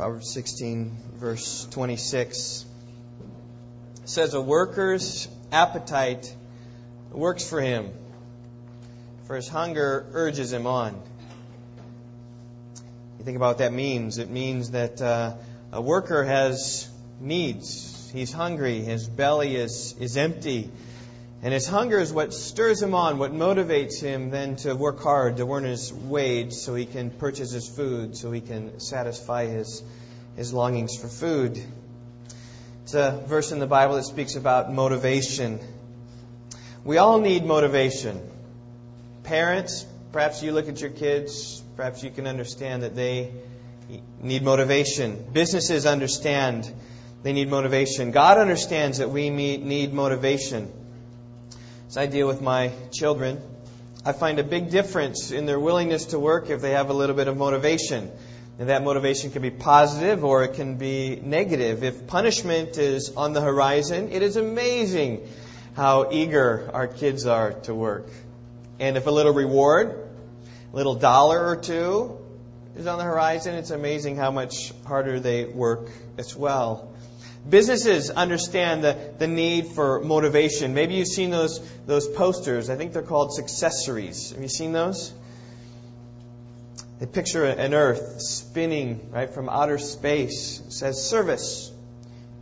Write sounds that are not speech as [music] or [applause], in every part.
Proverbs 16, verse 26 says, A worker's appetite works for him, for his hunger urges him on. You think about what that means. It means that uh, a worker has needs. He's hungry. His belly is, is empty. And his hunger is what stirs him on, what motivates him then to work hard, to earn his wage so he can purchase his food, so he can satisfy his, his longings for food. It's a verse in the Bible that speaks about motivation. We all need motivation. Parents, perhaps you look at your kids, perhaps you can understand that they need motivation. Businesses understand they need motivation. God understands that we need motivation. As I deal with my children, I find a big difference in their willingness to work if they have a little bit of motivation. And that motivation can be positive or it can be negative. If punishment is on the horizon, it is amazing how eager our kids are to work. And if a little reward, a little dollar or two is on the horizon, it's amazing how much harder they work as well. Businesses understand the, the need for motivation. Maybe you've seen those, those posters. I think they're called successories. Have you seen those? They picture an earth spinning right from outer space. It says service.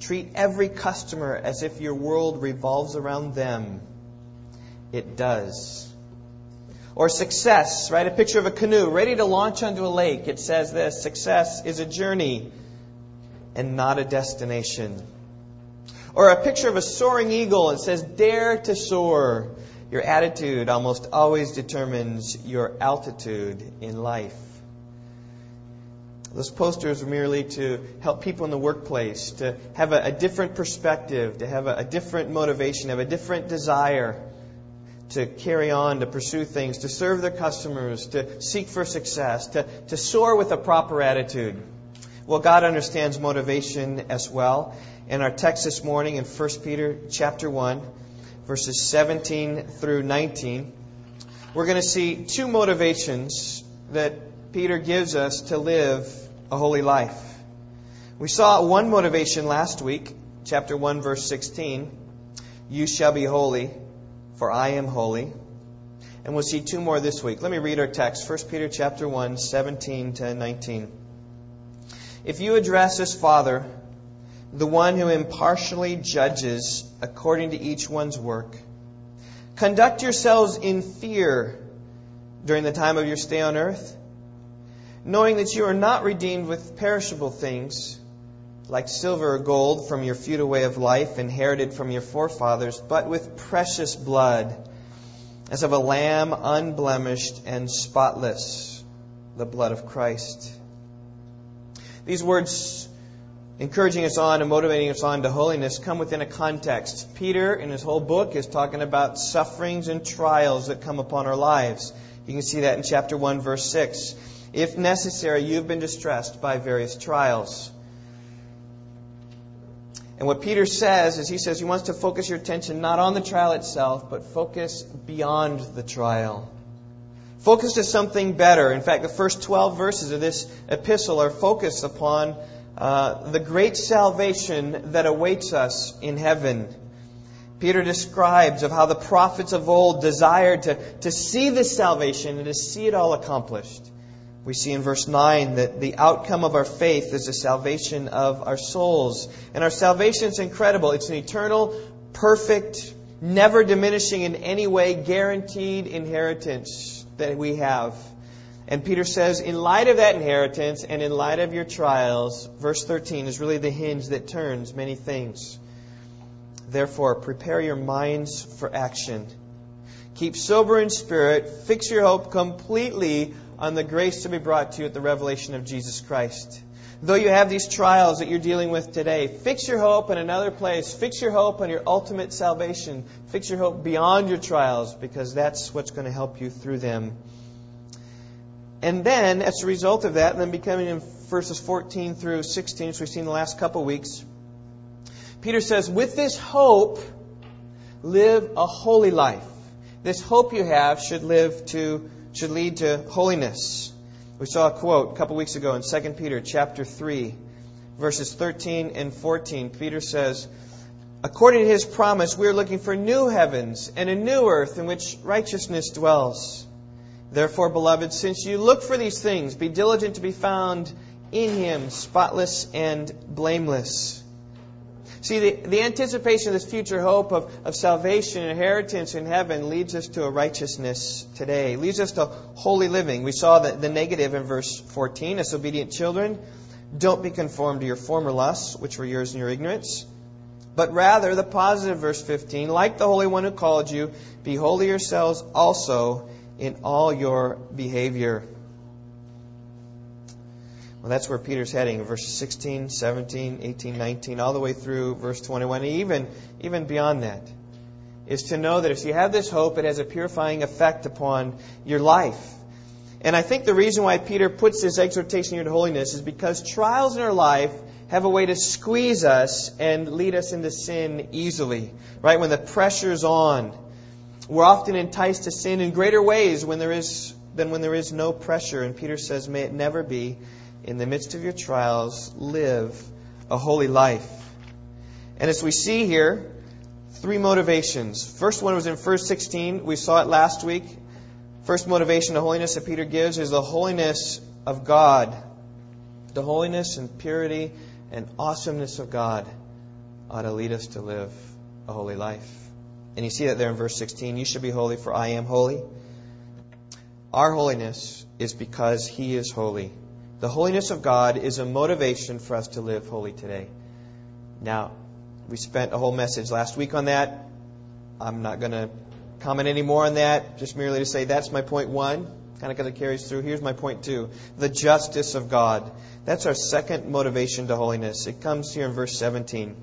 Treat every customer as if your world revolves around them. It does. Or success, right? A picture of a canoe ready to launch onto a lake. It says this success is a journey and not a destination. Or a picture of a soaring eagle. It says, dare to soar. Your attitude almost always determines your altitude in life. Those posters are merely to help people in the workplace to have a, a different perspective, to have a, a different motivation, have a different desire to carry on, to pursue things, to serve their customers, to seek for success, to, to soar with a proper attitude. Well, God understands motivation as well. In our text this morning in 1 Peter chapter 1, verses 17 through 19, we're going to see two motivations that Peter gives us to live a holy life. We saw one motivation last week, chapter 1, verse 16. You shall be holy, for I am holy. And we'll see two more this week. Let me read our text, 1 Peter chapter 1, 17 to 19. If you address as Father the one who impartially judges according to each one's work, conduct yourselves in fear during the time of your stay on earth, knowing that you are not redeemed with perishable things like silver or gold from your futile way of life inherited from your forefathers, but with precious blood, as of a lamb unblemished and spotless, the blood of Christ. These words encouraging us on and motivating us on to holiness come within a context. Peter, in his whole book, is talking about sufferings and trials that come upon our lives. You can see that in chapter 1, verse 6. If necessary, you've been distressed by various trials. And what Peter says is he says he wants to focus your attention not on the trial itself, but focus beyond the trial. Focus to something better. In fact, the first 12 verses of this epistle are focused upon uh, the great salvation that awaits us in heaven. Peter describes of how the prophets of old desired to, to see this salvation and to see it all accomplished. We see in verse 9 that the outcome of our faith is the salvation of our souls. And our salvation is incredible. It's an eternal, perfect, never diminishing in any way, guaranteed inheritance that we have. And Peter says, in light of that inheritance and in light of your trials, verse 13 is really the hinge that turns many things. Therefore, prepare your minds for action. Keep sober in spirit. Fix your hope completely on the grace to be brought to you at the revelation of Jesus Christ. Though you have these trials that you're dealing with today, fix your hope in another place. Fix your hope on your ultimate salvation. Fix your hope beyond your trials because that's what's going to help you through them. And then, as a result of that, and then becoming in verses 14 through 16, which we've seen the last couple weeks, Peter says, with this hope, live a holy life. This hope you have should live to, should lead to holiness. We saw a quote a couple weeks ago in 2 Peter chapter 3, verses 13 and 14, Peter says, According to his promise, we are looking for new heavens and a new earth in which righteousness dwells. Therefore, beloved, since you look for these things, be diligent to be found in him, spotless and blameless. See, the, the anticipation of this future hope of, of salvation and inheritance in heaven leads us to a righteousness today, leads us to holy living. We saw the, the negative in verse 14 as obedient children. Don't be conformed to your former lusts, which were yours in your ignorance. But rather, the positive, verse 15, like the Holy One who called you, be holy yourselves also in all your behavior. Well, that's where Peter's heading, verses 16, 17, 18, 19, all the way through verse 21, and even, even beyond that, is to know that if you have this hope, it has a purifying effect upon your life. And I think the reason why Peter puts this exhortation here to holiness is because trials in our life have a way to squeeze us and lead us into sin easily. Right? When the pressure's on, we're often enticed to sin in greater ways when there is than when there is no pressure. And Peter says, May it never be. In the midst of your trials, live a holy life. And as we see here, three motivations. First one was in verse 16. We saw it last week. First motivation to holiness that Peter gives is the holiness of God. The holiness and purity and awesomeness of God ought to lead us to live a holy life. And you see that there in verse 16. You should be holy, for I am holy. Our holiness is because He is holy. The holiness of God is a motivation for us to live holy today. Now, we spent a whole message last week on that. I'm not going to comment any more on that, just merely to say that's my point one, kind of because it carries through. Here's my point two the justice of God. That's our second motivation to holiness. It comes here in verse 17,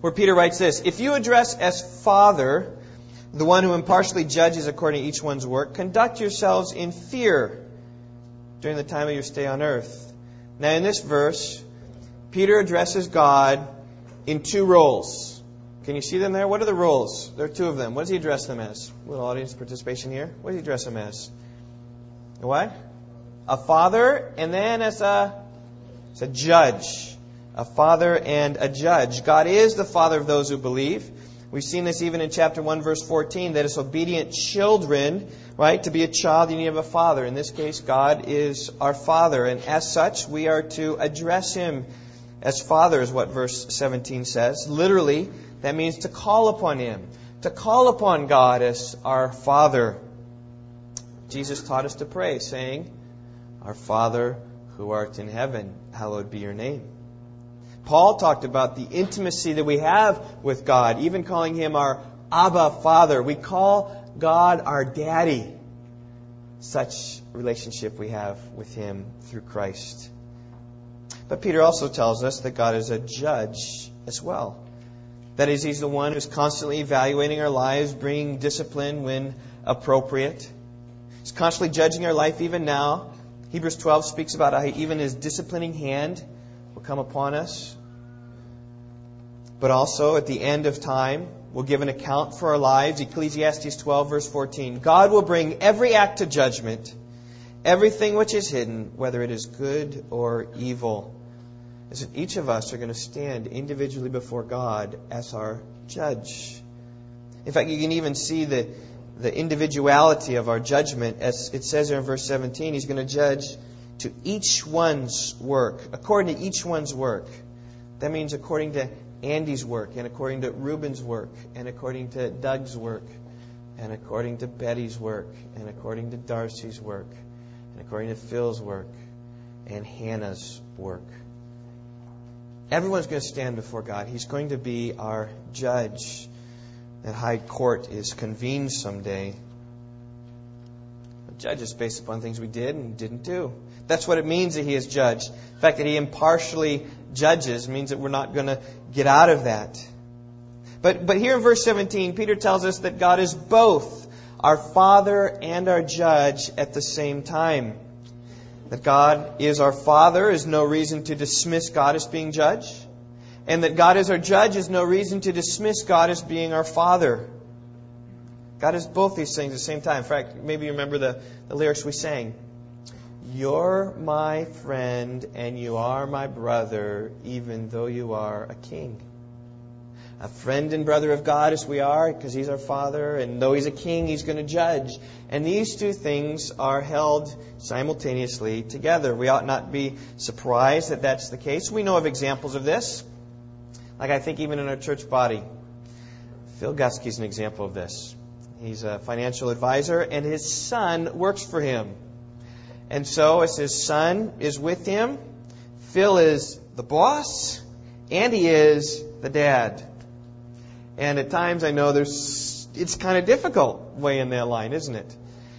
where Peter writes this If you address as Father the one who impartially judges according to each one's work, conduct yourselves in fear during the time of your stay on earth. Now, in this verse, Peter addresses God in two roles. Can you see them there? What are the roles? There are two of them. What does he address them as? A little audience participation here. What does he address them as? What? A father, and then as a, as a judge. A father and a judge. God is the father of those who believe. We've seen this even in chapter 1, verse 14, that it's obedient children, right? To be a child, you need to have a father. In this case, God is our father, and as such, we are to address him as father, is what verse 17 says. Literally, that means to call upon Him, to call upon God as our Father. Jesus taught us to pray, saying, Our Father who art in heaven, hallowed be your name. Paul talked about the intimacy that we have with God, even calling Him our Abba Father. We call God our Daddy. Such relationship we have with Him through Christ. But Peter also tells us that God is a judge as well. That is, He's the one who's constantly evaluating our lives, bringing discipline when appropriate. He's constantly judging our life even now. Hebrews 12 speaks about how even His disciplining hand will come upon us. But also, at the end of time, we'll give an account for our lives. Ecclesiastes 12, verse 14. God will bring every act to judgment, everything which is hidden, whether it is good or evil is that each of us are going to stand individually before God as our judge. In fact, you can even see the, the individuality of our judgment. As it says here in verse 17, He's going to judge to each one's work, according to each one's work. That means according to Andy's work, and according to Ruben's work, and according to Doug's work, and according to Betty's work, and according to Darcy's work, and according to Phil's work, and Hannah's work. Everyone's going to stand before God. He's going to be our judge. That high court is convened someday. A judge is based upon things we did and didn't do. That's what it means that he is judged. The fact that he impartially judges means that we're not going to get out of that. But, but here in verse 17, Peter tells us that God is both our Father and our judge at the same time. That God is our Father is no reason to dismiss God as being judge. And that God is our judge is no reason to dismiss God as being our Father. God is both these things at the same time. In fact, maybe you remember the, the lyrics we sang. You're my friend and you are my brother, even though you are a king. A friend and brother of God as we are, because he's our father, and though he's a king, he's going to judge. And these two things are held simultaneously together. We ought not be surprised that that's the case. We know of examples of this. Like I think even in our church body. Phil is an example of this. He's a financial advisor, and his son works for him. And so, as his son is with him, Phil is the boss, and he is the dad. And at times, I know there's it's kind of difficult weighing that line, isn't it?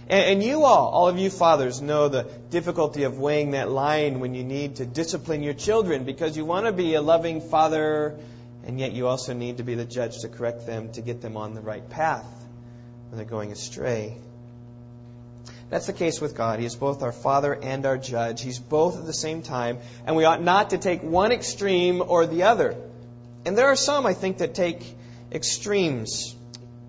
And, and you all, all of you fathers, know the difficulty of weighing that line when you need to discipline your children because you want to be a loving father, and yet you also need to be the judge to correct them to get them on the right path when they're going astray. That's the case with God. He is both our Father and our Judge. He's both at the same time, and we ought not to take one extreme or the other. And there are some, I think, that take extremes.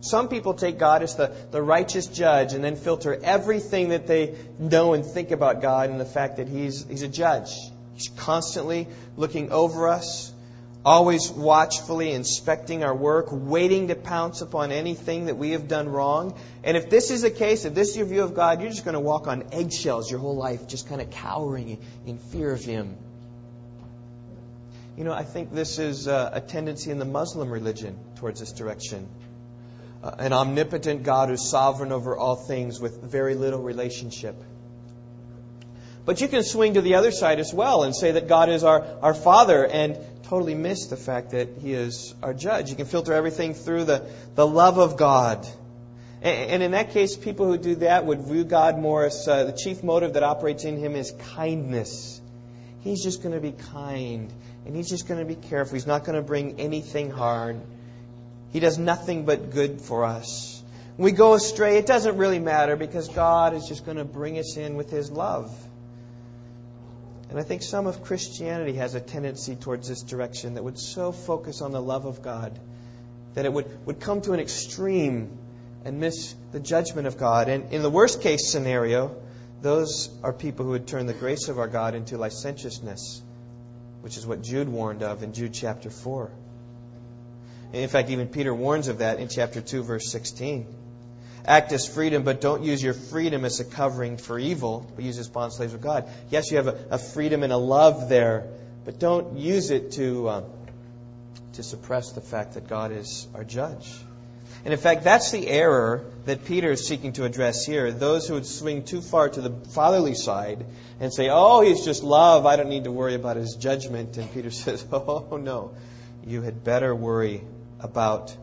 Some people take God as the, the righteous judge and then filter everything that they know and think about God and the fact that He's, he's a judge. He's constantly looking over us, always watchfully inspecting our work, waiting to pounce upon anything that we have done wrong. And if this is the case, if this is your view of God, you're just going to walk on eggshells your whole life, just kind of cowering in fear of Him. You know, I think this is a tendency in the Muslim religion towards this direction. Uh, an omnipotent God who's sovereign over all things with very little relationship. But you can swing to the other side as well and say that God is our, our Father and totally miss the fact that He is our judge. You can filter everything through the, the love of God. And, and in that case, people who do that would view God more as uh, the chief motive that operates in Him is kindness. He's just going to be kind, and He's just going to be careful. He's not going to bring anything hard. He does nothing but good for us. We go astray, it doesn't really matter because God is just going to bring us in with His love. And I think some of Christianity has a tendency towards this direction that would so focus on the love of God that it would, would come to an extreme and miss the judgment of God. And in the worst case scenario, those are people who would turn the grace of our God into licentiousness, which is what Jude warned of in Jude chapter 4. In fact, even Peter warns of that in chapter 2, verse 16. Act as freedom, but don't use your freedom as a covering for evil, but use as bond slaves of God. Yes, you have a, a, freedom and a love there, but don't use it to, uh, to suppress the fact that God is our judge. And in fact, that's the error that Peter is seeking to address here. Those who would swing too far to the fatherly side and say, oh, he's just love, I don't need to worry about his judgment. And Peter [laughs] says, oh, no, you had better worry about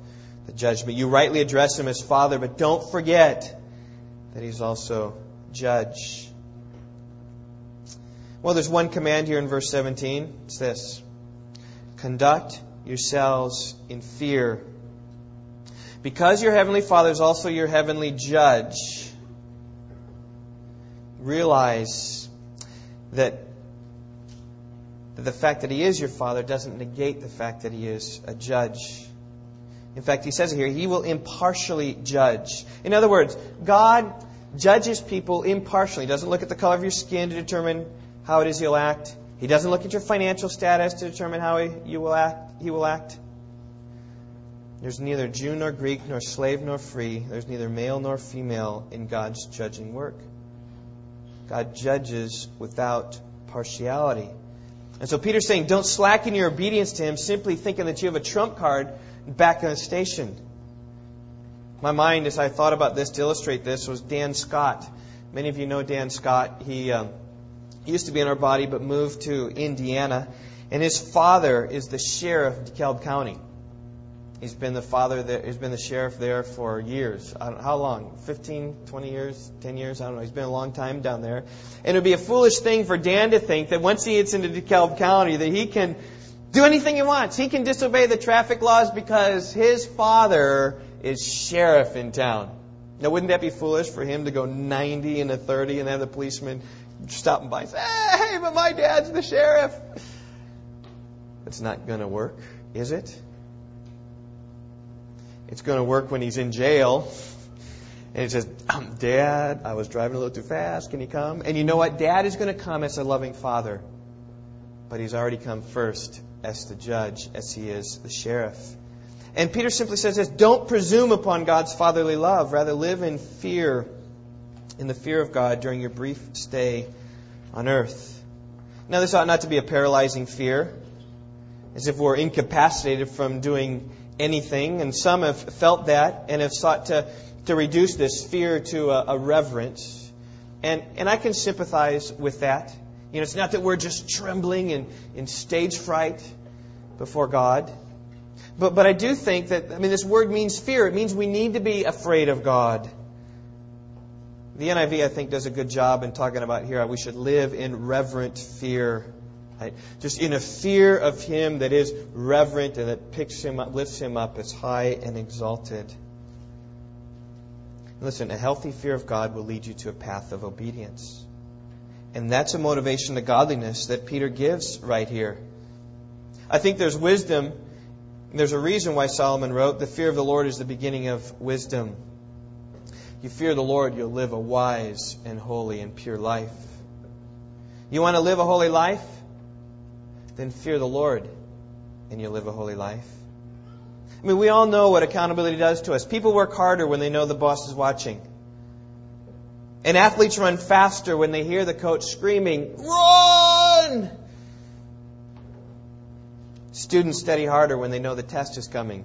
the judgment. You rightly address him as Father, but don't forget that he's also judge. Well, there's one command here in verse 17. It's this Conduct yourselves in fear. Because your heavenly Father is also your heavenly judge, realize that the fact that he is your father doesn't negate the fact that he is a judge. In fact, he says it here, he will impartially judge. In other words, God judges people impartially. He doesn't look at the color of your skin to determine how it is you'll act. He doesn't look at your financial status to determine how he, you will act, he will act. There's neither Jew nor Greek, nor slave nor free. There's neither male nor female in God's judging work. God judges without partiality. And so Peter's saying, don't slacken your obedience to him simply thinking that you have a trump card back on the station. My mind, as I thought about this to illustrate this, was Dan Scott. Many of you know Dan Scott. He um, used to be in our body, but moved to Indiana. And his father is the sheriff of DeKalb County. He's been the father there, he's been the sheriff there for years. I don't how long? 15, 20 years, 10 years? I don't know. He's been a long time down there. And it would be a foolish thing for Dan to think that once he gets into DeKalb County that he can do anything he wants. He can disobey the traffic laws because his father is sheriff in town. Now, wouldn't that be foolish for him to go 90 and a 30 and have the policeman stop him by and say, hey, but my dad's the sheriff? It's not going to work, is it? It's going to work when he's in jail And he says, um, Dad, I was driving a little too fast. Can you come? And you know what? Dad is going to come as a loving father. But he's already come first as the judge, as he is the sheriff. And Peter simply says this Don't presume upon God's fatherly love. Rather, live in fear, in the fear of God during your brief stay on earth. Now, this ought not to be a paralyzing fear, as if we're incapacitated from doing anything. And some have felt that and have sought to to reduce this fear to a, a reverence. And, and I can sympathize with that. You know, it's not that we're just trembling in, in stage fright before God. But, but I do think that, I mean, this word means fear. It means we need to be afraid of God. The NIV, I think, does a good job in talking about here how we should live in reverent fear. Right? Just in a fear of Him that is reverent and that picks Him up, lifts Him up as high and exalted. Listen, a healthy fear of God will lead you to a path of obedience. And that's a motivation to godliness that Peter gives right here. I think there's wisdom. There's a reason why Solomon wrote, The fear of the Lord is the beginning of wisdom. You fear the Lord, you'll live a wise and holy and pure life. You want to live a holy life? Then fear the Lord, and you'll live a holy life. I mean, we all know what accountability does to us. People work harder when they know the boss is watching. And athletes run faster when they hear the coach screaming, Run! Students study harder when they know the test is coming.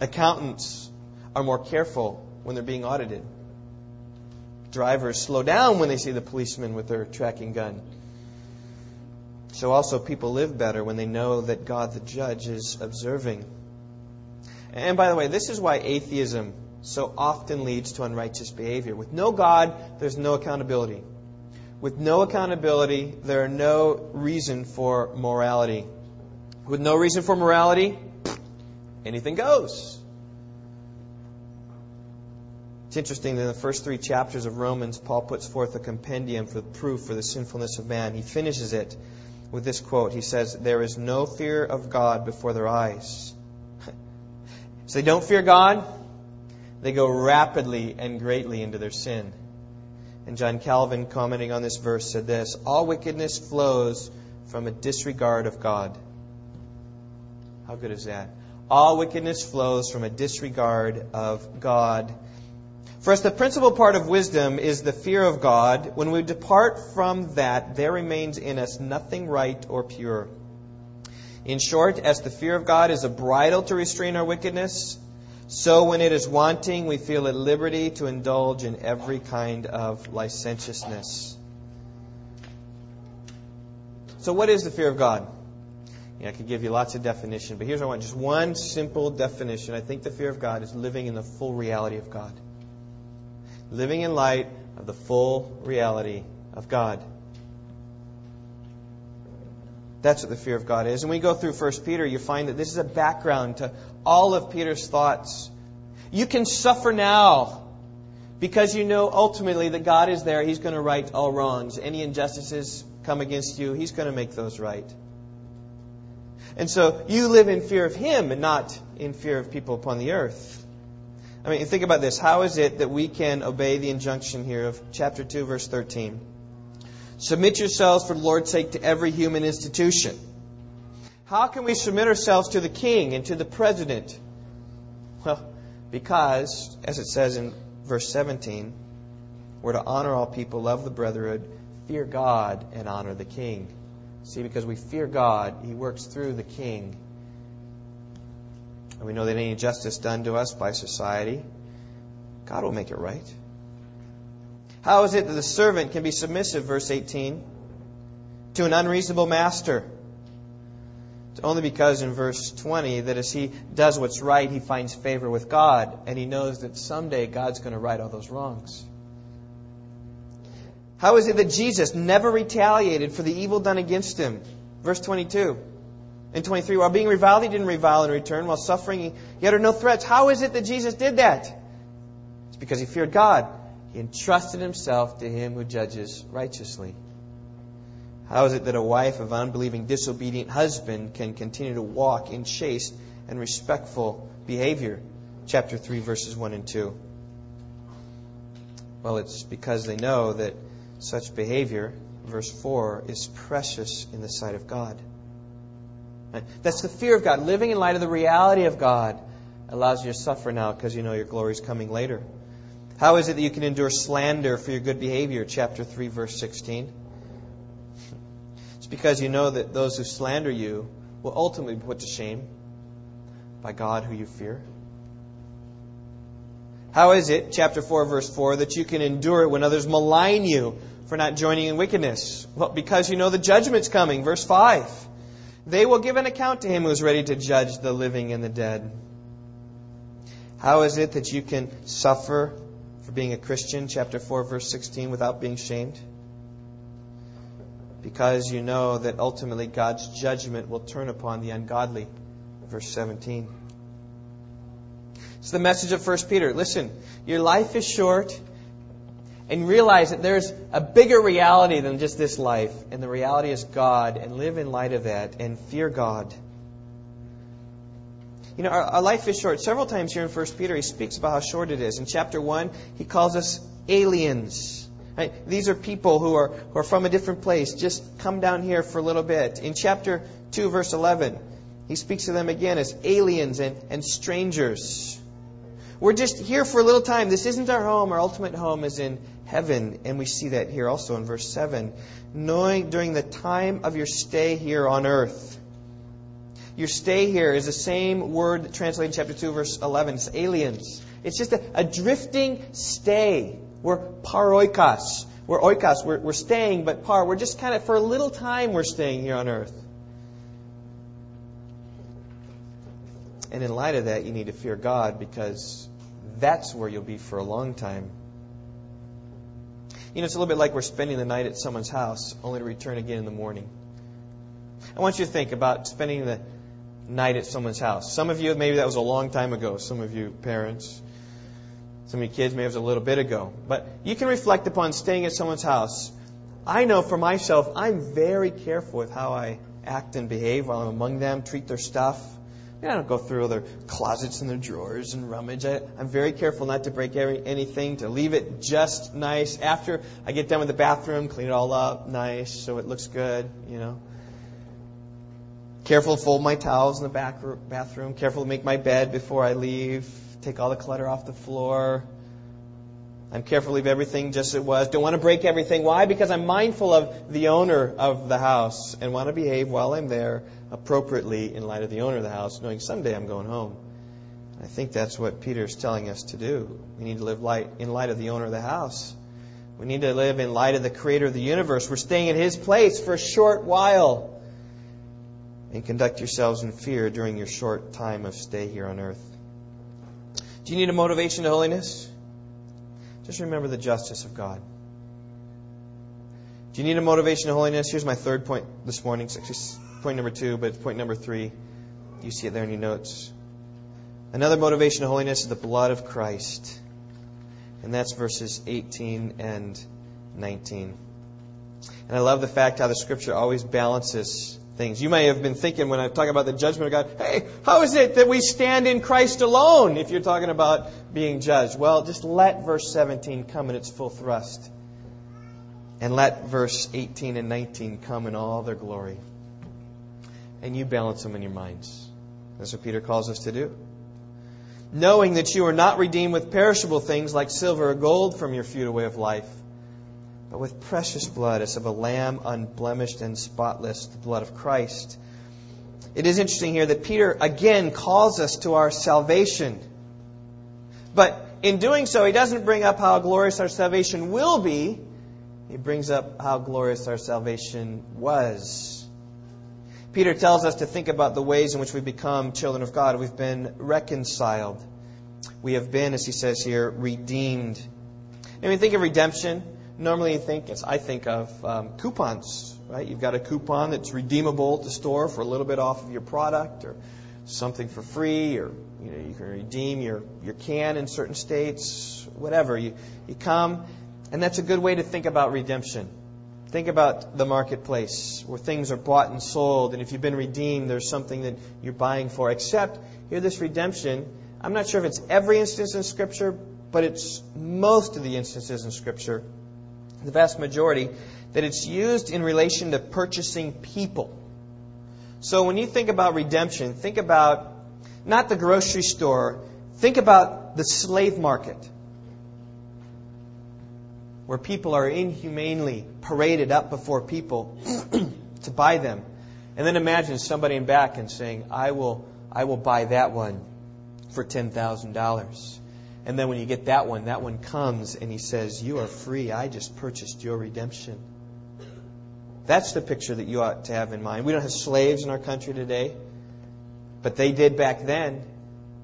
Accountants are more careful when they're being audited. Drivers slow down when they see the policeman with their tracking gun. So also people live better when they know that God the judge is observing. And by the way, this is why atheism so often leads to unrighteous behavior. With no God, there's no accountability. With no accountability, there are no reason for morality. With no reason for morality, anything goes. It's interesting that in the first three chapters of Romans, Paul puts forth a compendium for proof for the sinfulness of man. He finishes it with this quote. He says, There is no fear of God before their eyes. [laughs] So they don't fear God, they go rapidly and greatly into their sin. And John Calvin, commenting on this verse, said this All wickedness flows from a disregard of God. How good is that? All wickedness flows from a disregard of God. For us, the principal part of wisdom is the fear of God. When we depart from that, there remains in us nothing right or pure. In short, as the fear of God is a bridle to restrain our wickedness, so when it is wanting, we feel at liberty to indulge in every kind of licentiousness. So, what is the fear of God? I could give you lots of definition, but here's what I want just one simple definition. I think the fear of God is living in the full reality of God. Living in light of the full reality of God. That's what the fear of God is. And you go through 1 Peter, you find that this is a background to all of Peter's thoughts. You can suffer now because you know ultimately that God is there. He's going to right all wrongs. Any injustices come against you, He's going to make those right. And so you live in fear of Him and not in fear of people upon the earth. I mean, think about this. How is it that we can obey the injunction here of chapter 2, verse 13? Submit yourselves for the Lord's sake to every human institution. How can we submit ourselves to the king and to the president? Well, because, as it says in verse 17, we're to honor all people, love the brotherhood, fear God, and honor the king. See, because we fear God, He works through the king. And we know that any justice done to us by society, God will make it right. How is it that the servant can be submissive, verse 18, to an unreasonable master? It's only because in verse 20 that as he does what's right, he finds favor with God, and he knows that someday God's going to right all those wrongs. How is it that Jesus never retaliated for the evil done against him? Verse 22 and 23. While being reviled, he didn't revile in return. While suffering, he uttered no threats. How is it that Jesus did that? It's because he feared God. He entrusted himself to him who judges righteously. How is it that a wife of unbelieving, disobedient husband can continue to walk in chaste and respectful behavior? Chapter 3, verses 1 and 2. Well, it's because they know that such behavior, verse 4, is precious in the sight of God. That's the fear of God. Living in light of the reality of God allows you to suffer now because you know your glory is coming later. How is it that you can endure slander for your good behavior? Chapter 3, verse 16. It's because you know that those who slander you will ultimately be put to shame by God who you fear. How is it, chapter 4, verse 4, that you can endure it when others malign you for not joining in wickedness? Well, because you know the judgment's coming. Verse 5. They will give an account to him who is ready to judge the living and the dead. How is it that you can suffer for being a Christian, chapter 4, verse 16, without being shamed? Because you know that ultimately God's judgment will turn upon the ungodly, verse 17. It's the message of 1 Peter. Listen, your life is short, and realize that there's a bigger reality than just this life, and the reality is God, and live in light of that, and fear God. You know, our, our, life is short. Several times here in 1 Peter, he speaks about how short it is. In chapter 1, he calls us aliens. Right? These are people who are, who are from a different place. Just come down here for a little bit. In chapter 2, verse 11, he speaks to them again as aliens and, and strangers. We're just here for a little time. This isn't our home. Our ultimate home is in heaven. And we see that here also in verse 7. Knowing during the time of your stay here on earth. Your stay here is the same word translated in chapter 2, verse 11. It's aliens. It's just a, a drifting stay. We're paroikos. We're oikos. We're, we're staying, but par. We're just kind of, for a little time, we're staying here on earth. And in light of that, you need to fear God because that's where you'll be for a long time. You know, it's a little bit like we're spending the night at someone's house only to return again in the morning. I want you to think about spending the night at someone's house. Some of you, maybe that was a long time ago. Some of you parents, some of you kids, maybe it was a little bit ago. But you can reflect upon staying at someone's house. I know for myself, I'm very careful with how I act and behave while I'm among them, treat their stuff. I don't go through their closets and their drawers and rummage. I, am very careful not to break every, anything, to leave it just nice. After I get done with the bathroom, clean it all up nice so it looks good, you know. Careful to fold my towels in the back bathroom. Careful to make my bed before I leave. Take all the clutter off the floor. I'm careful to leave everything just as it was. Don't want to break everything. Why? Because I'm mindful of the owner of the house and want to behave while I'm there appropriately in light of the owner of the house, knowing someday I'm going home. I think that's what Peter is telling us to do. We need to live light in light of the owner of the house. We need to live in light of the creator of the universe. We're staying at his place for a short while. And conduct yourselves in fear during your short time of stay here on earth. Do you need a motivation to holiness? Just remember the justice of God. Do you need a motivation to holiness? Here's my third point this morning. Point number two, but point number three. You see it there in your notes. Another motivation to holiness is the blood of Christ. And that's verses 18 and 19. And I love the fact how the scripture always balances things. You may have been thinking when I talk about the judgment of God, hey, how is it that we stand in Christ alone if you're talking about being judged? Well, just let verse 17 come in its full thrust. And let verse 18 and 19 come in all their glory and you balance them in your minds. That's what Peter calls us to do. Knowing that you are not redeemed with perishable things like silver or gold from your futile way of life, but with precious blood as of a lamb unblemished and spotless, the blood of Christ. It is interesting here that Peter again calls us to our salvation. But in doing so, he doesn't bring up how glorious our salvation will be. He brings up how glorious our salvation was. Peter tells us to think about the ways in which we become children of God. We've been reconciled. We have been, as he says here, redeemed. And you think of redemption, normally you think, as I think of um, coupons, right? You've got a coupon that's redeemable at the store for a little bit off of your product or something for free or you know you can redeem your, your can in certain states, whatever. You you come and that's a good way to think about redemption. Think about the marketplace where things are bought and sold, and if you've been redeemed, there's something that you're buying for. Except, here, this redemption, I'm not sure if it's every instance in Scripture, but it's most of the instances in Scripture, the vast majority, that it's used in relation to purchasing people. So when you think about redemption, think about not the grocery store, think about the slave market, where people are inhumanely paraded up before people [clears throat] to buy them. And then imagine somebody in back and saying, I will, I will buy that one for $10,000. And then when you get that one, that one comes and he says, You are free. I just purchased your redemption. That's the picture that you ought to have in mind. We don't have slaves in our country today, but they did back then.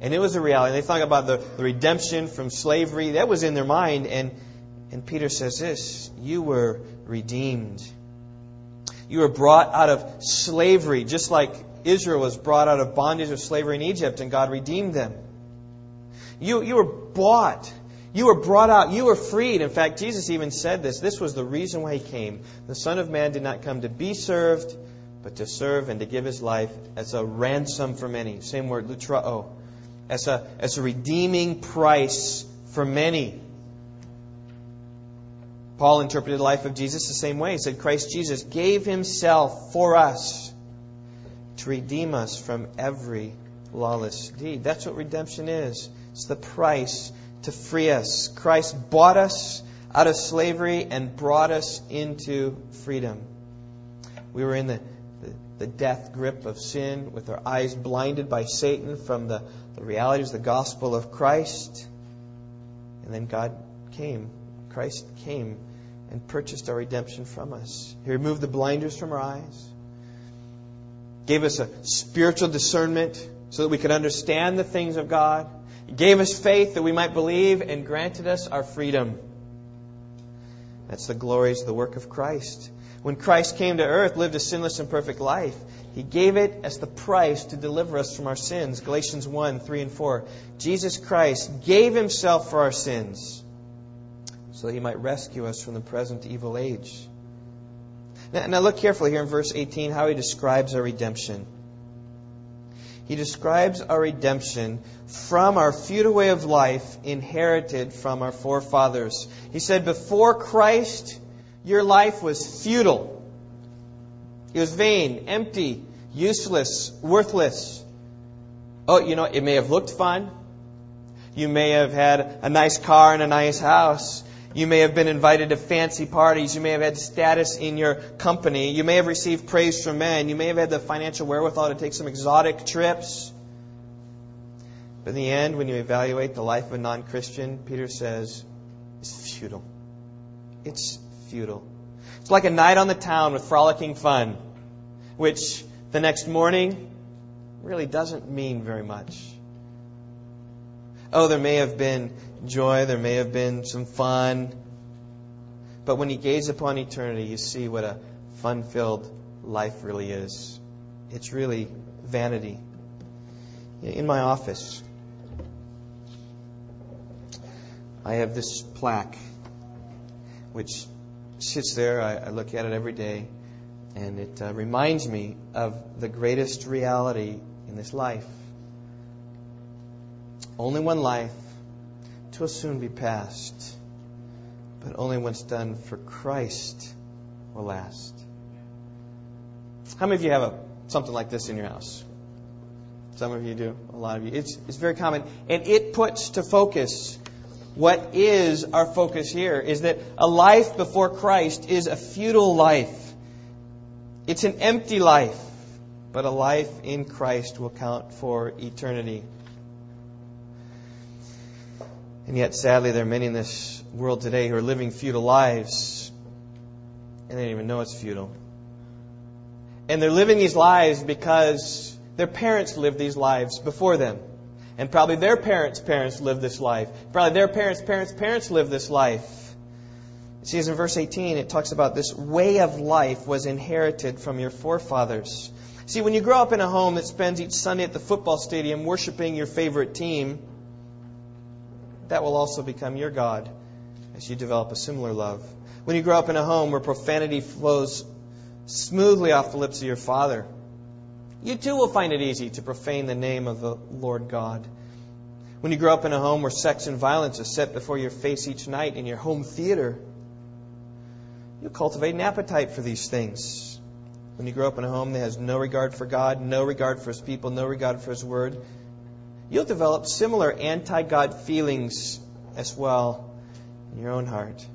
And it was a reality. They thought about the, the redemption from slavery. That was in their mind. And, and Peter says this You were redeemed. You were brought out of slavery, just like Israel was brought out of bondage of slavery in Egypt, and God redeemed them. You, you were bought. You were brought out. You were freed. In fact, Jesus even said this. This was the reason why he came. The Son of Man did not come to be served, but to serve and to give his life as a ransom for many. Same word, lutrao. Oh, as a, as a redeeming price for many. Paul interpreted the life of Jesus the same way. He said, Christ Jesus gave himself for us to redeem us from every lawless deed. That's what redemption is. It's the price to free us. Christ bought us out of slavery and brought us into freedom. We were in the, the, the, death grip of sin with our eyes blinded by Satan from the, the realities of the gospel of Christ. And then God came. Christ came and purchased our redemption from us. He removed the blinders from our eyes, gave us a spiritual discernment so that we could understand the things of God he gave us faith that we might believe and granted us our freedom. That's the glories of the work of Christ. When Christ came to earth, lived a sinless and perfect life, he gave it as the price to deliver us from our sins. Galatians 1 3 and 4. Jesus Christ gave himself for our sins so that he might rescue us from the present evil age. Now, now look carefully here in verse 18 how he describes our redemption he describes our redemption from our futile way of life inherited from our forefathers. He said, Before Christ, your life was futile. It was vain, empty, useless, worthless. Oh, you know, it may have looked fun. You may have had a nice car and a nice house. You may have been invited to fancy parties. You may have had status in your company. You may have received praise from men. You may have had the financial wherewithal to take some exotic trips. But in the end, when you evaluate the life of a non Christian, Peter says, it's futile. It's futile. It's like a night on the town with frolicking fun, which the next morning really doesn't mean very much. Oh, there may have been joy, there may have been some fun. But when you gaze upon eternity, you see what a fun filled life really is. It's really vanity. In my office, I have this plaque which sits there. I, I look at it every day, and it uh, reminds me of the greatest reality in this life only one life, twill soon be past, but only what's done for Christ will last. How many of you have a, something like this in your house? Some of you do, a lot of you. It's, it's very common. And it puts to focus what is our focus here is that a life before Christ is a futile life. It's an empty life, but a life in Christ will count for eternity. And yet, sadly, there are many in this world today who are living futile lives, and they don't even know it's futile. And they're living these lives because their parents lived these lives before them. And probably their parents' parents lived this life. Probably their parents' parents' parents lived this life. See, as in verse 18, it talks about this way of life was inherited from your forefathers. See, when you grow up in a home that spends each Sunday at the football stadium worshiping your favorite team, that will also become your God as you develop a similar love. When you grow up in a home where profanity flows smoothly off the lips of your father, you too will find it easy to profane the name of the Lord God. When you grow up in a home where sex and violence is set before your face each night in your home theater, you cultivate an appetite for these things. When you grow up in a home that has no regard for God, no regard for His people, no regard for His Word, you'll develop similar anti God feelings as well in your own heart.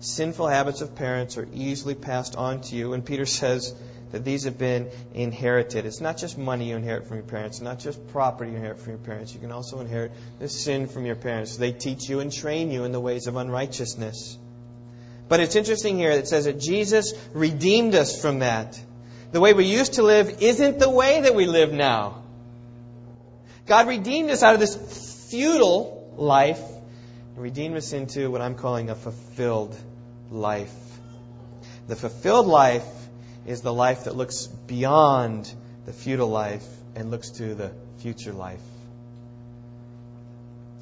Sinful habits of parents are easily passed on to you, and Peter [laughs] says that these have been inherited. It's not just money you inherit from your parents, it's not just property you inherit from your parents. You can also inherit the sin from your parents. They teach you and train you in the ways of unrighteousness. But it's interesting here that it says that Jesus redeemed us from that. The way we used to live isn't the way that we live now. God redeemed us out of this futile life and redeemed us into what I'm calling a fulfilled life. The fulfilled life is the life that looks beyond the futile life and looks to the future life.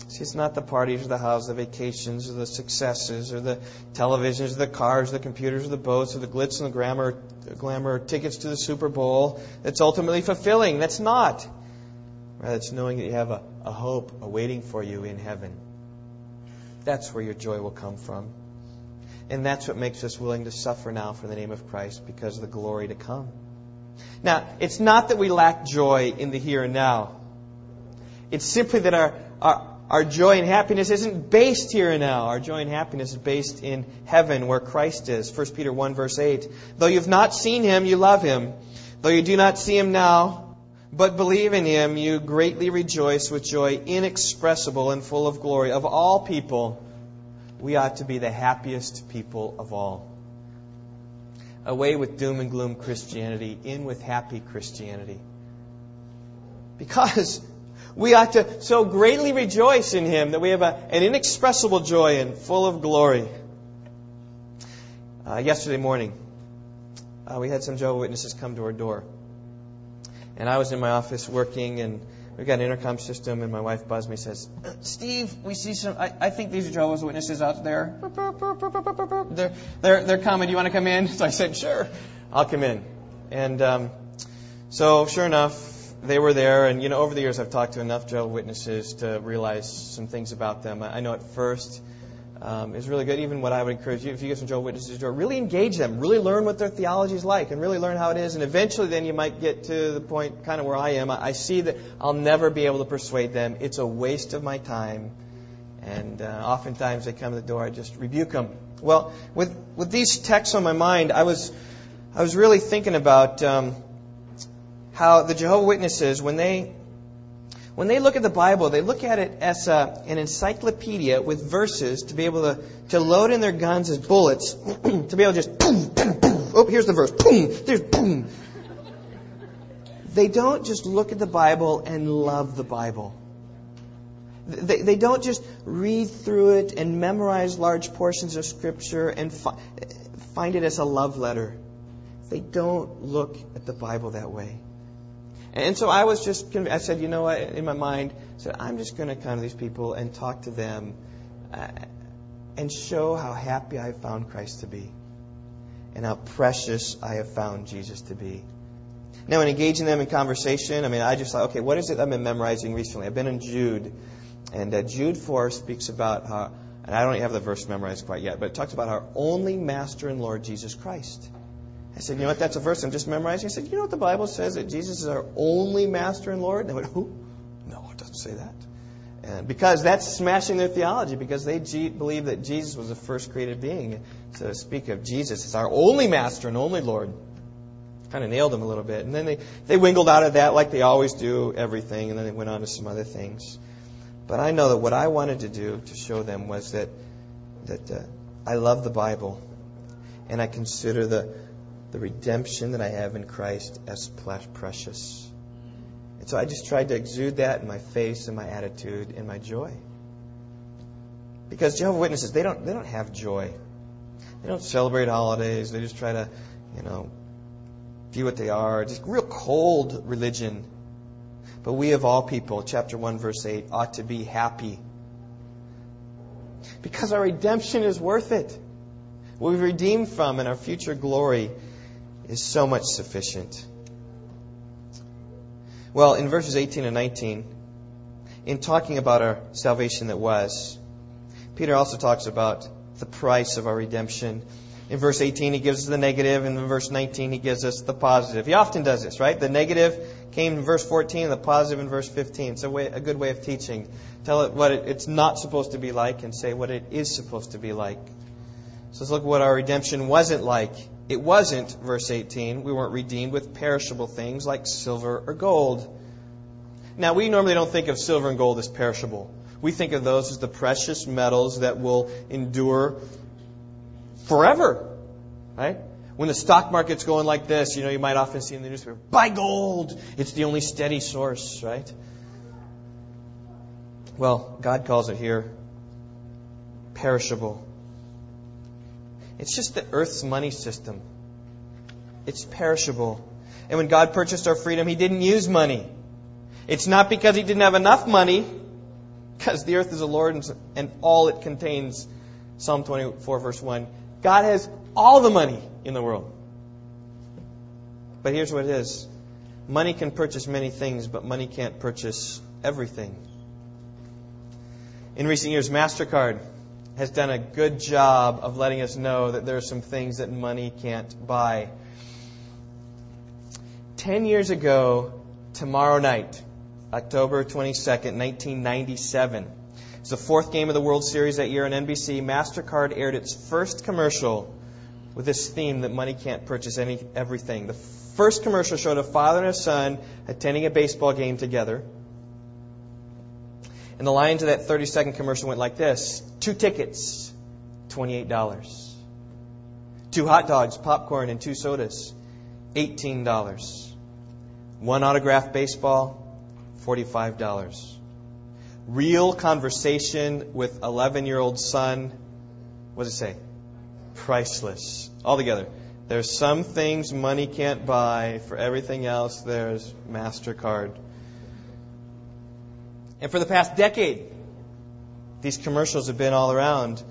See, it's not the parties or the houses, the vacations or the successes or the televisions or the cars, or the computers or the boats or the glitz and the glamour, glamour tickets to the Super Bowl that's ultimately fulfilling. That's not. Rather, it's knowing that you have a, a hope awaiting for you in heaven. That's where your joy will come from. And that's what makes us willing to suffer now for the name of Christ because of the glory to come. Now, it's not that we lack joy in the here and now. It's simply that our, our, our joy and happiness isn't based here and now. Our joy and happiness is based in heaven where Christ is. 1 Peter 1 verse 8. Though you've not seen him, you love him. Though you do not see him now, but believe in him, you greatly rejoice with joy inexpressible and full of glory. Of all people, we ought to be the happiest people of all. Away with doom and gloom Christianity, in with happy Christianity. Because we ought to so greatly rejoice in Him that we have a, an inexpressible joy and full of glory. Uh, yesterday morning, uh, we had some Jehovah Witnesses come to our door. And I was in my office working, and we've got an intercom system, and my wife buzzed me says, Steve, we see some, I, I think these are Jehovah's Witnesses out there. They're, they're, they're coming. Do you want to come in? So I said, sure, I'll come in. And um, so, sure enough, they were there. And, you know, over the years, I've talked to enough Jehovah's Witnesses to realize some things about them. I know at first, um, is really good. Even what I would encourage you, if you get some Jehovah's Witnesses to really engage them, really learn what their theology is like, and really learn how it is. And eventually, then you might get to the point, kind of where I am. I see that I'll never be able to persuade them. It's a waste of my time. And uh, oftentimes they come to the door, I just rebuke them. Well, with with these texts on my mind, I was I was really thinking about um, how the Jehovah Witnesses, when they when they look at the Bible, they look at it as a, an encyclopedia with verses to be able to, to load in their guns as bullets, [clears throat] to be able to just boom, boom, boom. Oh, here's the verse. Boom, there's boom. They don't just look at the Bible and love the Bible. They, they don't just read through it and memorize large portions of Scripture and fi- find it as a love letter. They don't look at the Bible that way. And so I was just, I said, you know what, in my mind, I said, I'm just going to come to these people and talk to them uh, and show how happy I found Christ to be and how precious I have found Jesus to be. Now, in engaging them in conversation, I mean, I just thought, okay, what is it I've been memorizing recently? I've been in Jude, and uh, Jude 4 speaks about how, and I don't have the verse memorized quite yet, but it talks about our only Master and Lord Jesus Christ. I said, you know what, that's a verse I'm just memorizing. I said, you know what the Bible says that Jesus is our only master and Lord? And they went, who? No, it doesn't say that. And because that's smashing their theology, because they G- believe that Jesus was the first created being. So to speak of Jesus as our only master and only Lord, kind of nailed them a little bit. And then they, they wingled out of that like they always do everything, and then they went on to some other things. But I know that what I wanted to do to show them was that, that uh, I love the Bible, and I consider the the redemption that I have in Christ as precious. And so I just tried to exude that in my face and my attitude and my joy. Because Jehovah Witnesses, they don't they don't have joy. They don't celebrate holidays. They just try to, you know, be what they are. Just real cold religion. But we of all people, chapter 1, verse 8, ought to be happy. Because our redemption is worth it. What we've redeemed from and our future glory is so much sufficient. Well, in verses 18 and 19, in talking about our salvation that was. Peter also talks about the price of our redemption. In verse 18, he gives us the negative, and in verse 19, he gives us the positive. He often does this, right? The negative came in verse 14, and the positive in verse 15. It's a, way, a good way of teaching. Tell it what it, it's not supposed to be like, and say what it is supposed to be like. So let's look at what our redemption wasn't like. It wasn't, verse 18, we weren't redeemed with perishable things like silver or gold. Now, we normally don't think of silver and gold as perishable. We think of those as the precious metals that will endure forever, right? When the stock market's going like this, you know, you might often see in the newspaper, buy gold. It's the only steady source, right? Well, God calls it here perishable. It's just the earth's money system. It's perishable. And when God purchased our freedom, He didn't use money. It's not because He didn't have enough money, because the earth is the Lord and all it contains. Psalm 24, verse 1. God has all the money in the world. But here's what it is money can purchase many things, but money can't purchase everything. In recent years, MasterCard has done a good job of letting us know that there are some things that money can't buy. Ten years ago, tomorrow night, October 22nd, 1997, it's the fourth game of the World Series that year on NBC. MasterCard aired its first commercial with this theme that money can't purchase any, everything. The first commercial showed a father and a son attending a baseball game together. And the line to that 30 second commercial went like this Two tickets, $28. Two hot dogs, popcorn, and two sodas, $18. One autographed baseball, $45. Real conversation with 11 year old son, what does it say? Priceless. Altogether. There's some things money can't buy. For everything else, there's MasterCard. And for the past decade, these commercials have been all around.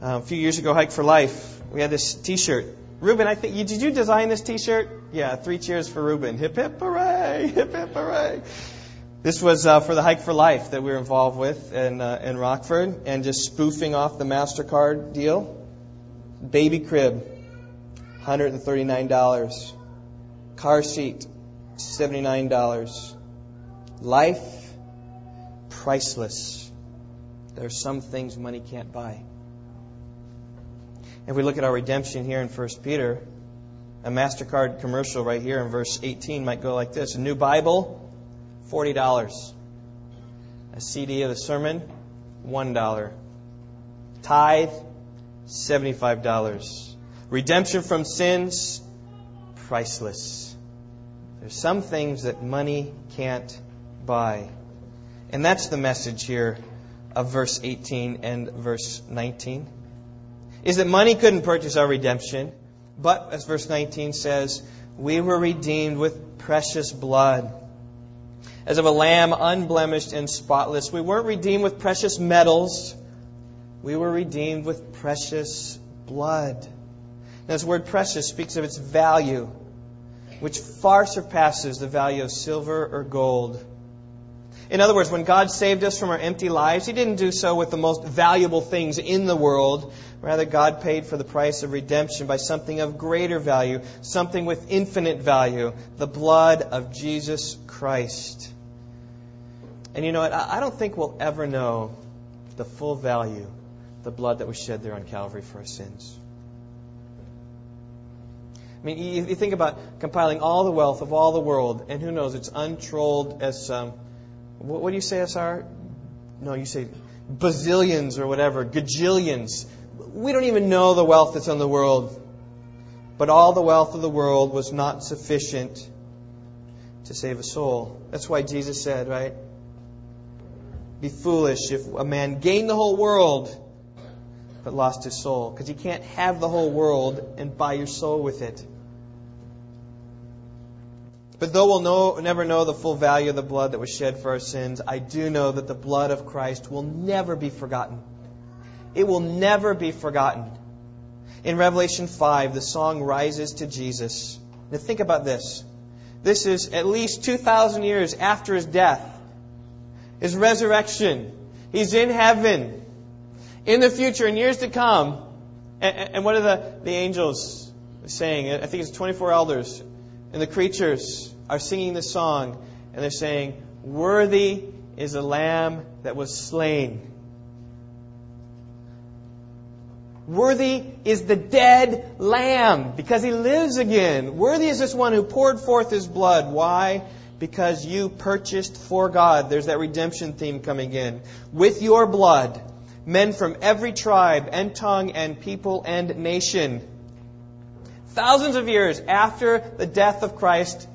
Uh, a few years ago, Hike for Life, we had this T-shirt. Ruben, I think you, did you design this T-shirt? Yeah, three cheers for Ruben. Hip hip hooray! [laughs] Hip hip hooray! This was uh, for the Hike for Life that we were involved with in, uh, in Rockford, and just spoofing off the Mastercard deal. Baby crib, $139. Car seat, $79. Life, priceless. There are some things money can't buy. If we look at our redemption here in 1 Peter, a MasterCard commercial right here in verse 18 might go like this A new Bible, $40. A CD of the sermon, $1. Tithe, $75. Redemption from sins, priceless. There's some things that money can't buy. And that's the message here of verse 18 and verse 19. Is that money couldn't purchase our redemption, but as verse 19 says, we were redeemed with precious blood. As of a lamb unblemished and spotless. We weren't redeemed with precious metals. We were redeemed with precious blood. Now, this word precious speaks of its value, which far surpasses the value of silver or gold. In other words, when God saved us from our empty lives, He didn't do so with the most valuable things in the world. Rather, God paid for the price of redemption by something of greater value, something with infinite value the blood of Jesus Christ. And you know what? I don't think we'll ever know the full value, the blood that was shed there on Calvary for our sins. I mean, you, think about compiling all the wealth of all the world, and who knows, it's untrolled as, um, what, what do you say, SR? No, you say bazillions or whatever, gajillions. We don't even know the wealth that's in the world. But all the wealth of the world was not sufficient to save a soul. That's why Jesus said, right? Be foolish if a man gained the whole world but lost his soul. Because you can't have the whole world and buy your soul with it. But though we'll know, never know the full value of the blood that was shed for our sins, I do know that the blood of Christ will never be forgotten. It will never be forgotten. In Revelation 5, the song rises to Jesus. Now think about this. This is at least 2,000 years after his death. His resurrection. He's in heaven. In the future, in years to come. And, and what are the, the angels saying? I think it's 24 elders. And the creatures are singing this song. And they're saying, Worthy is the Lamb that was slain. Worthy is the dead lamb because he lives again. Worthy is this one who poured forth his blood. Why? Because you purchased for God. There's that redemption theme coming in. With your blood, men from every tribe and tongue and people and nation. Thousands of years after the death of Christ,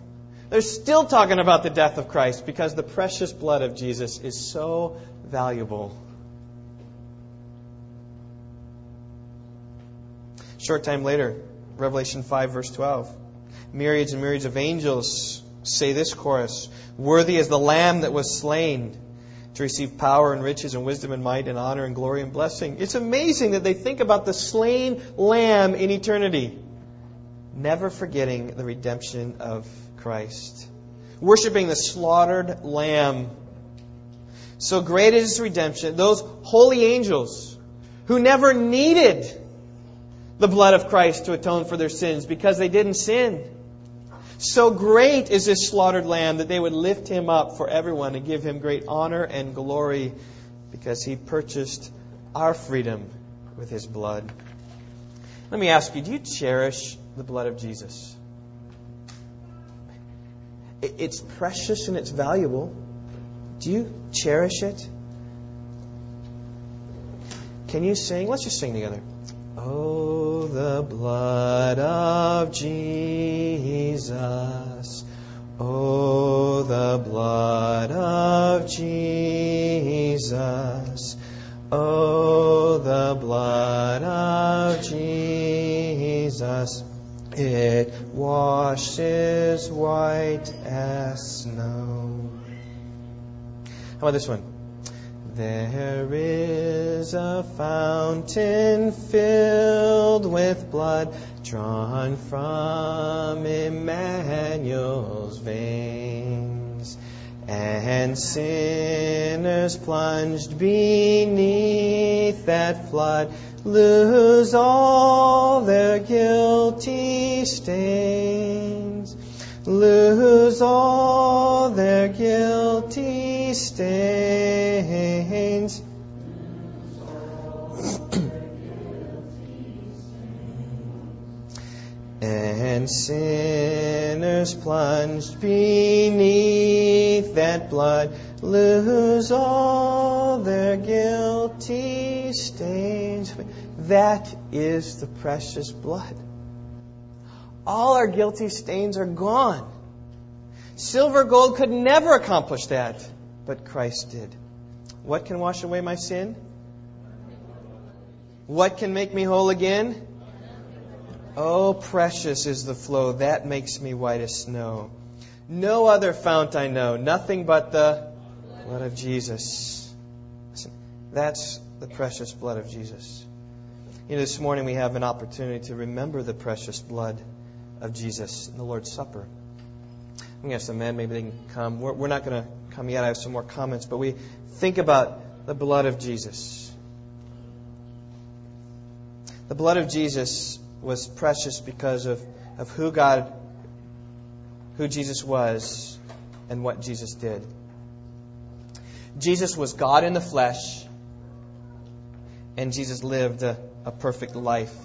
they're still talking about the death of Christ because the precious blood of Jesus is so valuable. Short time later, Revelation 5, verse 12. Myriads and myriads of angels say this chorus Worthy is the Lamb that was slain to receive power and riches and wisdom and might and honor and glory and blessing. It's amazing that they think about the slain Lamb in eternity, never forgetting the redemption of Christ. Worshipping the slaughtered Lamb. So great is His redemption. Those holy angels who never needed the blood of Christ to atone for their sins because they didn't sin. So great is this slaughtered lamb that they would lift him up for everyone and give him great honor and glory because he purchased our freedom with his blood. Let me ask you, do you cherish the blood of Jesus? It's precious and it's valuable. Do you cherish it? Can you sing? Let's just sing together. Oh, the blood of Jesus. Oh, the blood of Jesus. Oh, the blood of Jesus. It washes white as snow. How about this one? There is a fountain filled with blood drawn from Emmanuel's veins, and sinners plunged beneath that flood lose all their guilty stains lose all their guilty stains. and sinners plunged beneath that blood lose all their guilty stains. That is the precious blood. All our guilty stains are gone. Silver, gold could never accomplish that, but Christ did. What can wash away my sin? What can make me whole again? Oh, precious is the flow that makes me white as snow. No other fount I know, nothing but the blood of Jesus. Listen, that's the precious blood of Jesus. You know, this morning we have an opportunity to remember the precious blood of Jesus in the Lord's Supper. We have some men, maybe they can come. We're, we're not going to come yet. I have some more comments, but we think about the blood of Jesus. The blood of Jesus was precious because of, of who God, who Jesus was, and what Jesus did. Jesus was God in the flesh, and Jesus lived a, a perfect life.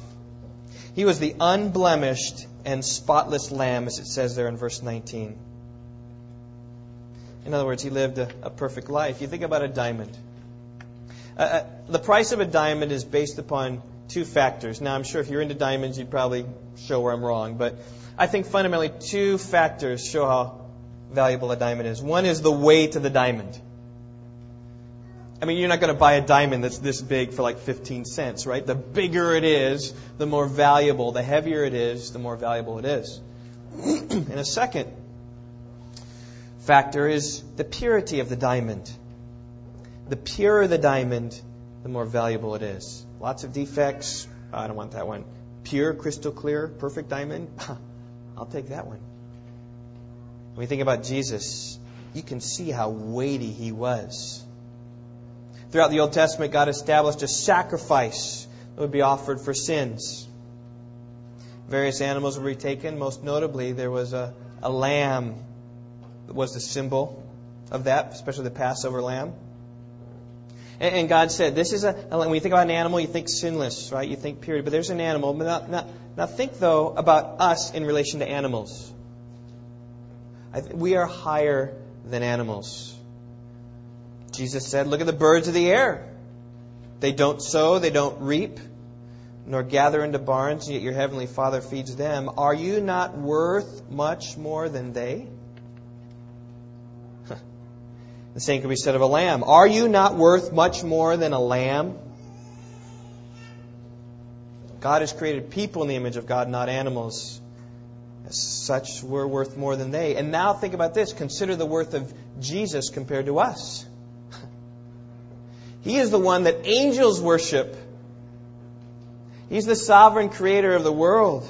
He was the unblemished and spotless lamb, as it says there in verse 19. In other words, he lived a, a perfect life. You think about a diamond. Uh, uh, the price of a diamond is based upon two factors. Now, I'm sure if you're into diamonds, you'd probably show where I'm wrong, but I think fundamentally two factors show how valuable a diamond is. One is the weight of the diamond. I mean, you're not going to buy a diamond that's this big for like 15 cents, right? The bigger it is, the more valuable. The heavier it is, the more valuable it is. [clears throat] and a second factor is the purity of the diamond. The purer the diamond, the more valuable it is. Lots of defects. I don't want that one. Pure, crystal clear, perfect diamond. [laughs] I'll take that one. When we think about Jesus, you can see how weighty he was. Throughout the Old Testament, God established a sacrifice that would be offered for sins. Various animals be taken. Most notably, there was a, a lamb that was the symbol of that, especially the Passover lamb. And, and God said, "This is a." When you think about an animal, you think sinless, right? You think purity. But there's an animal. But now think though about us in relation to animals. we are higher than animals. Jesus said, "Look at the birds of the air. They don't sow, they don't reap." nor gather into barns, yet your heavenly Father feeds them. Are you not worth much more than they? The same could be said of a lamb. Are you not worth much more than a lamb? God has created people in the image of God, not animals. As such, we're worth more than they. And now think about this. Consider the worth of Jesus compared to us. He is the one that angels worship. He's the sovereign creator of the world.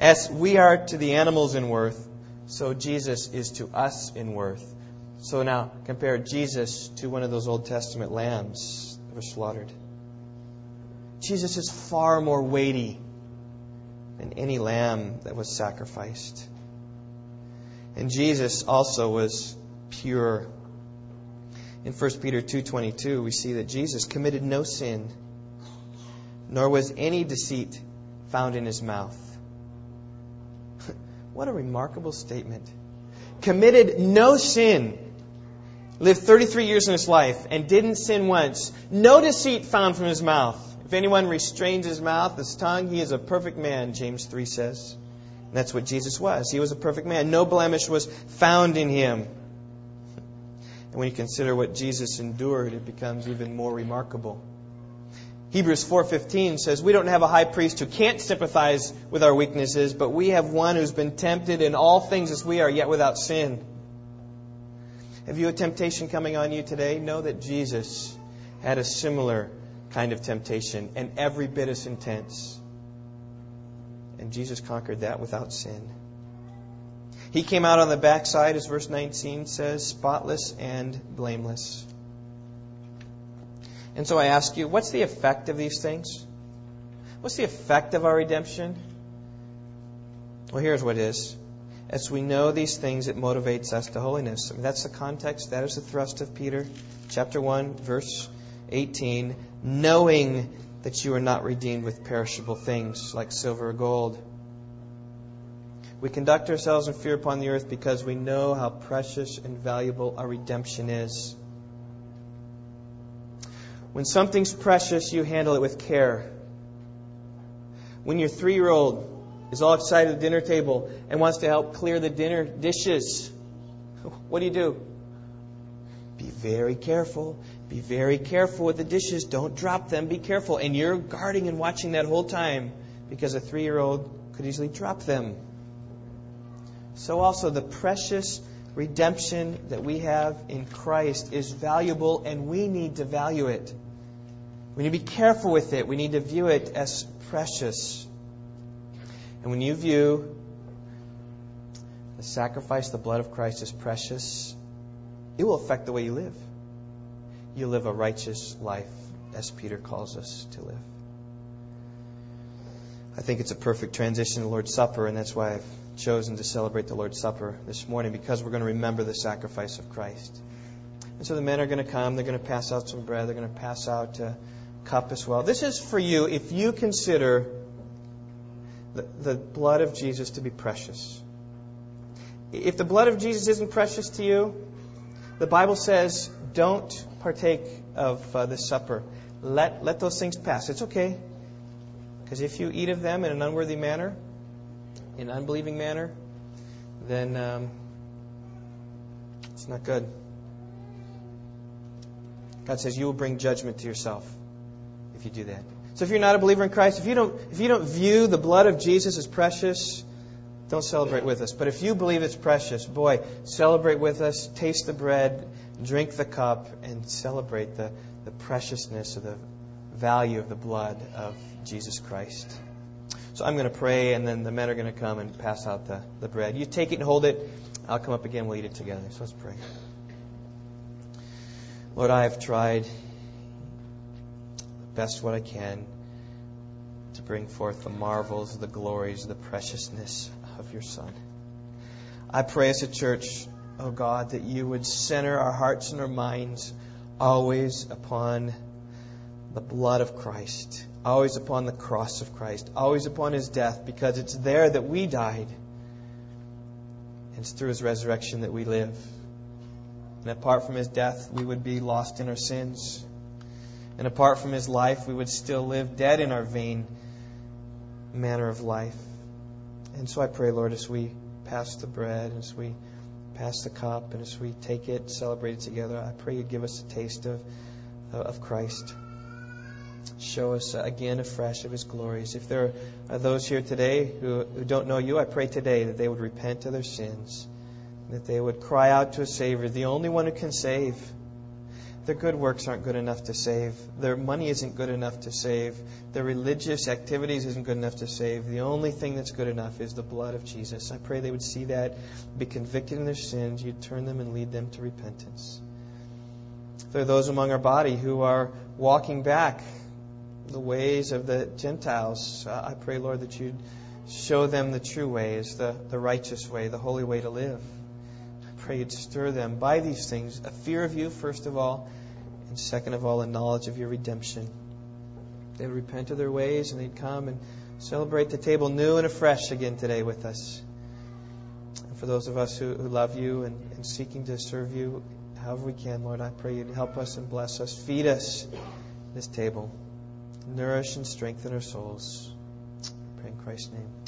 As we are to the animals in worth, so Jesus is to us in worth. So now compare Jesus to one of those Old Testament lambs that were slaughtered. Jesus is far more weighty than any lamb that was sacrificed. And Jesus also was pure. In 1 Peter 2:22 we see that Jesus committed no sin, nor was any deceit found in his mouth. [laughs] What a remarkable statement. Committed no sin. Lived 33 years in his life and didn't sin once. No deceit found from his mouth. If anyone restrains his mouth, his tongue, he is a perfect man, James 3 says. And that's what Jesus was. He was a perfect man. No blemish was found in him. And when you consider what Jesus endured, it becomes even more remarkable. Hebrews 4:15 says we don't have a high priest who can't sympathize with our weaknesses, but we have one who's been tempted in all things as we are, yet without sin. Have you a temptation coming on you today? Know that Jesus had a similar kind of temptation and every bit as intense. And Jesus conquered that without sin. He came out on the backside, as verse 19 says, spotless and blameless. And so I ask you, what's the effect of these things? What's the effect of our redemption? Well, here's what it is. As we know these things, it motivates us to holiness. I mean, that's the context. That is the thrust of Peter, chapter 1, verse 18. Knowing that you are not redeemed with perishable things like silver or gold. We conduct ourselves in fear upon the earth because we know how precious and valuable our redemption is. When something's precious, you handle it with care. When your three year old is all excited at the dinner table and wants to help clear the dinner dishes, what do you do? Be very careful. Be very careful with the dishes. Don't drop them. Be careful. And you're guarding and watching that whole time because a three year old could easily drop them. So, also, the precious redemption that we have in Christ is valuable, and we need to value it. We need to be careful with it. We need to view it as precious. And when you view the sacrifice, the blood of Christ as precious, it will affect the way you live. You live a righteous life, as Peter calls us to live. I think it's a perfect transition to Lord's Supper, and that's why I've chosen to celebrate the Lord's Supper this morning, because we're going to remember the sacrifice of Christ. And so the men are going to come, they're going to pass out some bread, they're going to pass out. a cup as well. This is for you if you consider the, the blood of Jesus to be precious. If the blood of Jesus isn't precious to you, the Bible says don't partake of uh, the supper. Let, let those things pass. It's okay. Because if you eat of them in an unworthy manner, in unbelieving manner, then um, it's not good. God says you will bring judgment to yourself if you do that. So if you're not a believer in Christ, if you don't if you don't view the blood of Jesus as precious, don't celebrate with us. But if you believe it's precious, boy, celebrate with us, taste the bread, drink the cup, and celebrate the, the preciousness of the value of the blood of Jesus Christ. So I'm going to pray, and then the men are going to come and pass out the, the bread. You take it and hold it. I'll come up again. We'll eat it together. So let's pray. Lord, I have tried the best what I can to bring forth the marvels, the glories, the preciousness of your Son. I pray as a church, oh God, that you would center our hearts and our minds always upon the blood of Christ, always upon the cross of Christ, always upon his death, because it's there that we died. And it's through his resurrection that we live. And apart from his death, we would be lost in our sins. And apart from his life, we would still live dead in our vain manner of life. And so I pray, Lord, as we pass the bread, as we pass the cup, and as we take it, celebrate it together, I pray you'd give us a taste of, of Christ. Show us again afresh of his glories. If there are those here today who, who don't know you, I pray today that they would repent of their sins, that they would cry out to a Savior, the only one who can save their good works aren't good enough to save. Their money isn't good enough to save. Their religious activities isn't good enough to save. The only thing that's good enough is the blood of Jesus. I pray they would see that, be convicted in their sins. You'd turn them and lead them to repentance. There are those among our body who are walking back the ways of the Gentiles, uh, I pray, Lord, that you'd show them the true ways, the, the righteous way, the holy way to live I pray you'd stir them by these things a fear of you, first of all, and second of all, a knowledge of your redemption. They'd repent of their ways and they'd come and celebrate the table new and afresh again today with us. And for those of us who, who love you and, and seeking to serve you however we can, Lord, I pray you'd help us and bless us. Feed us this table. Nourish and strengthen our souls. I pray in Christ's name.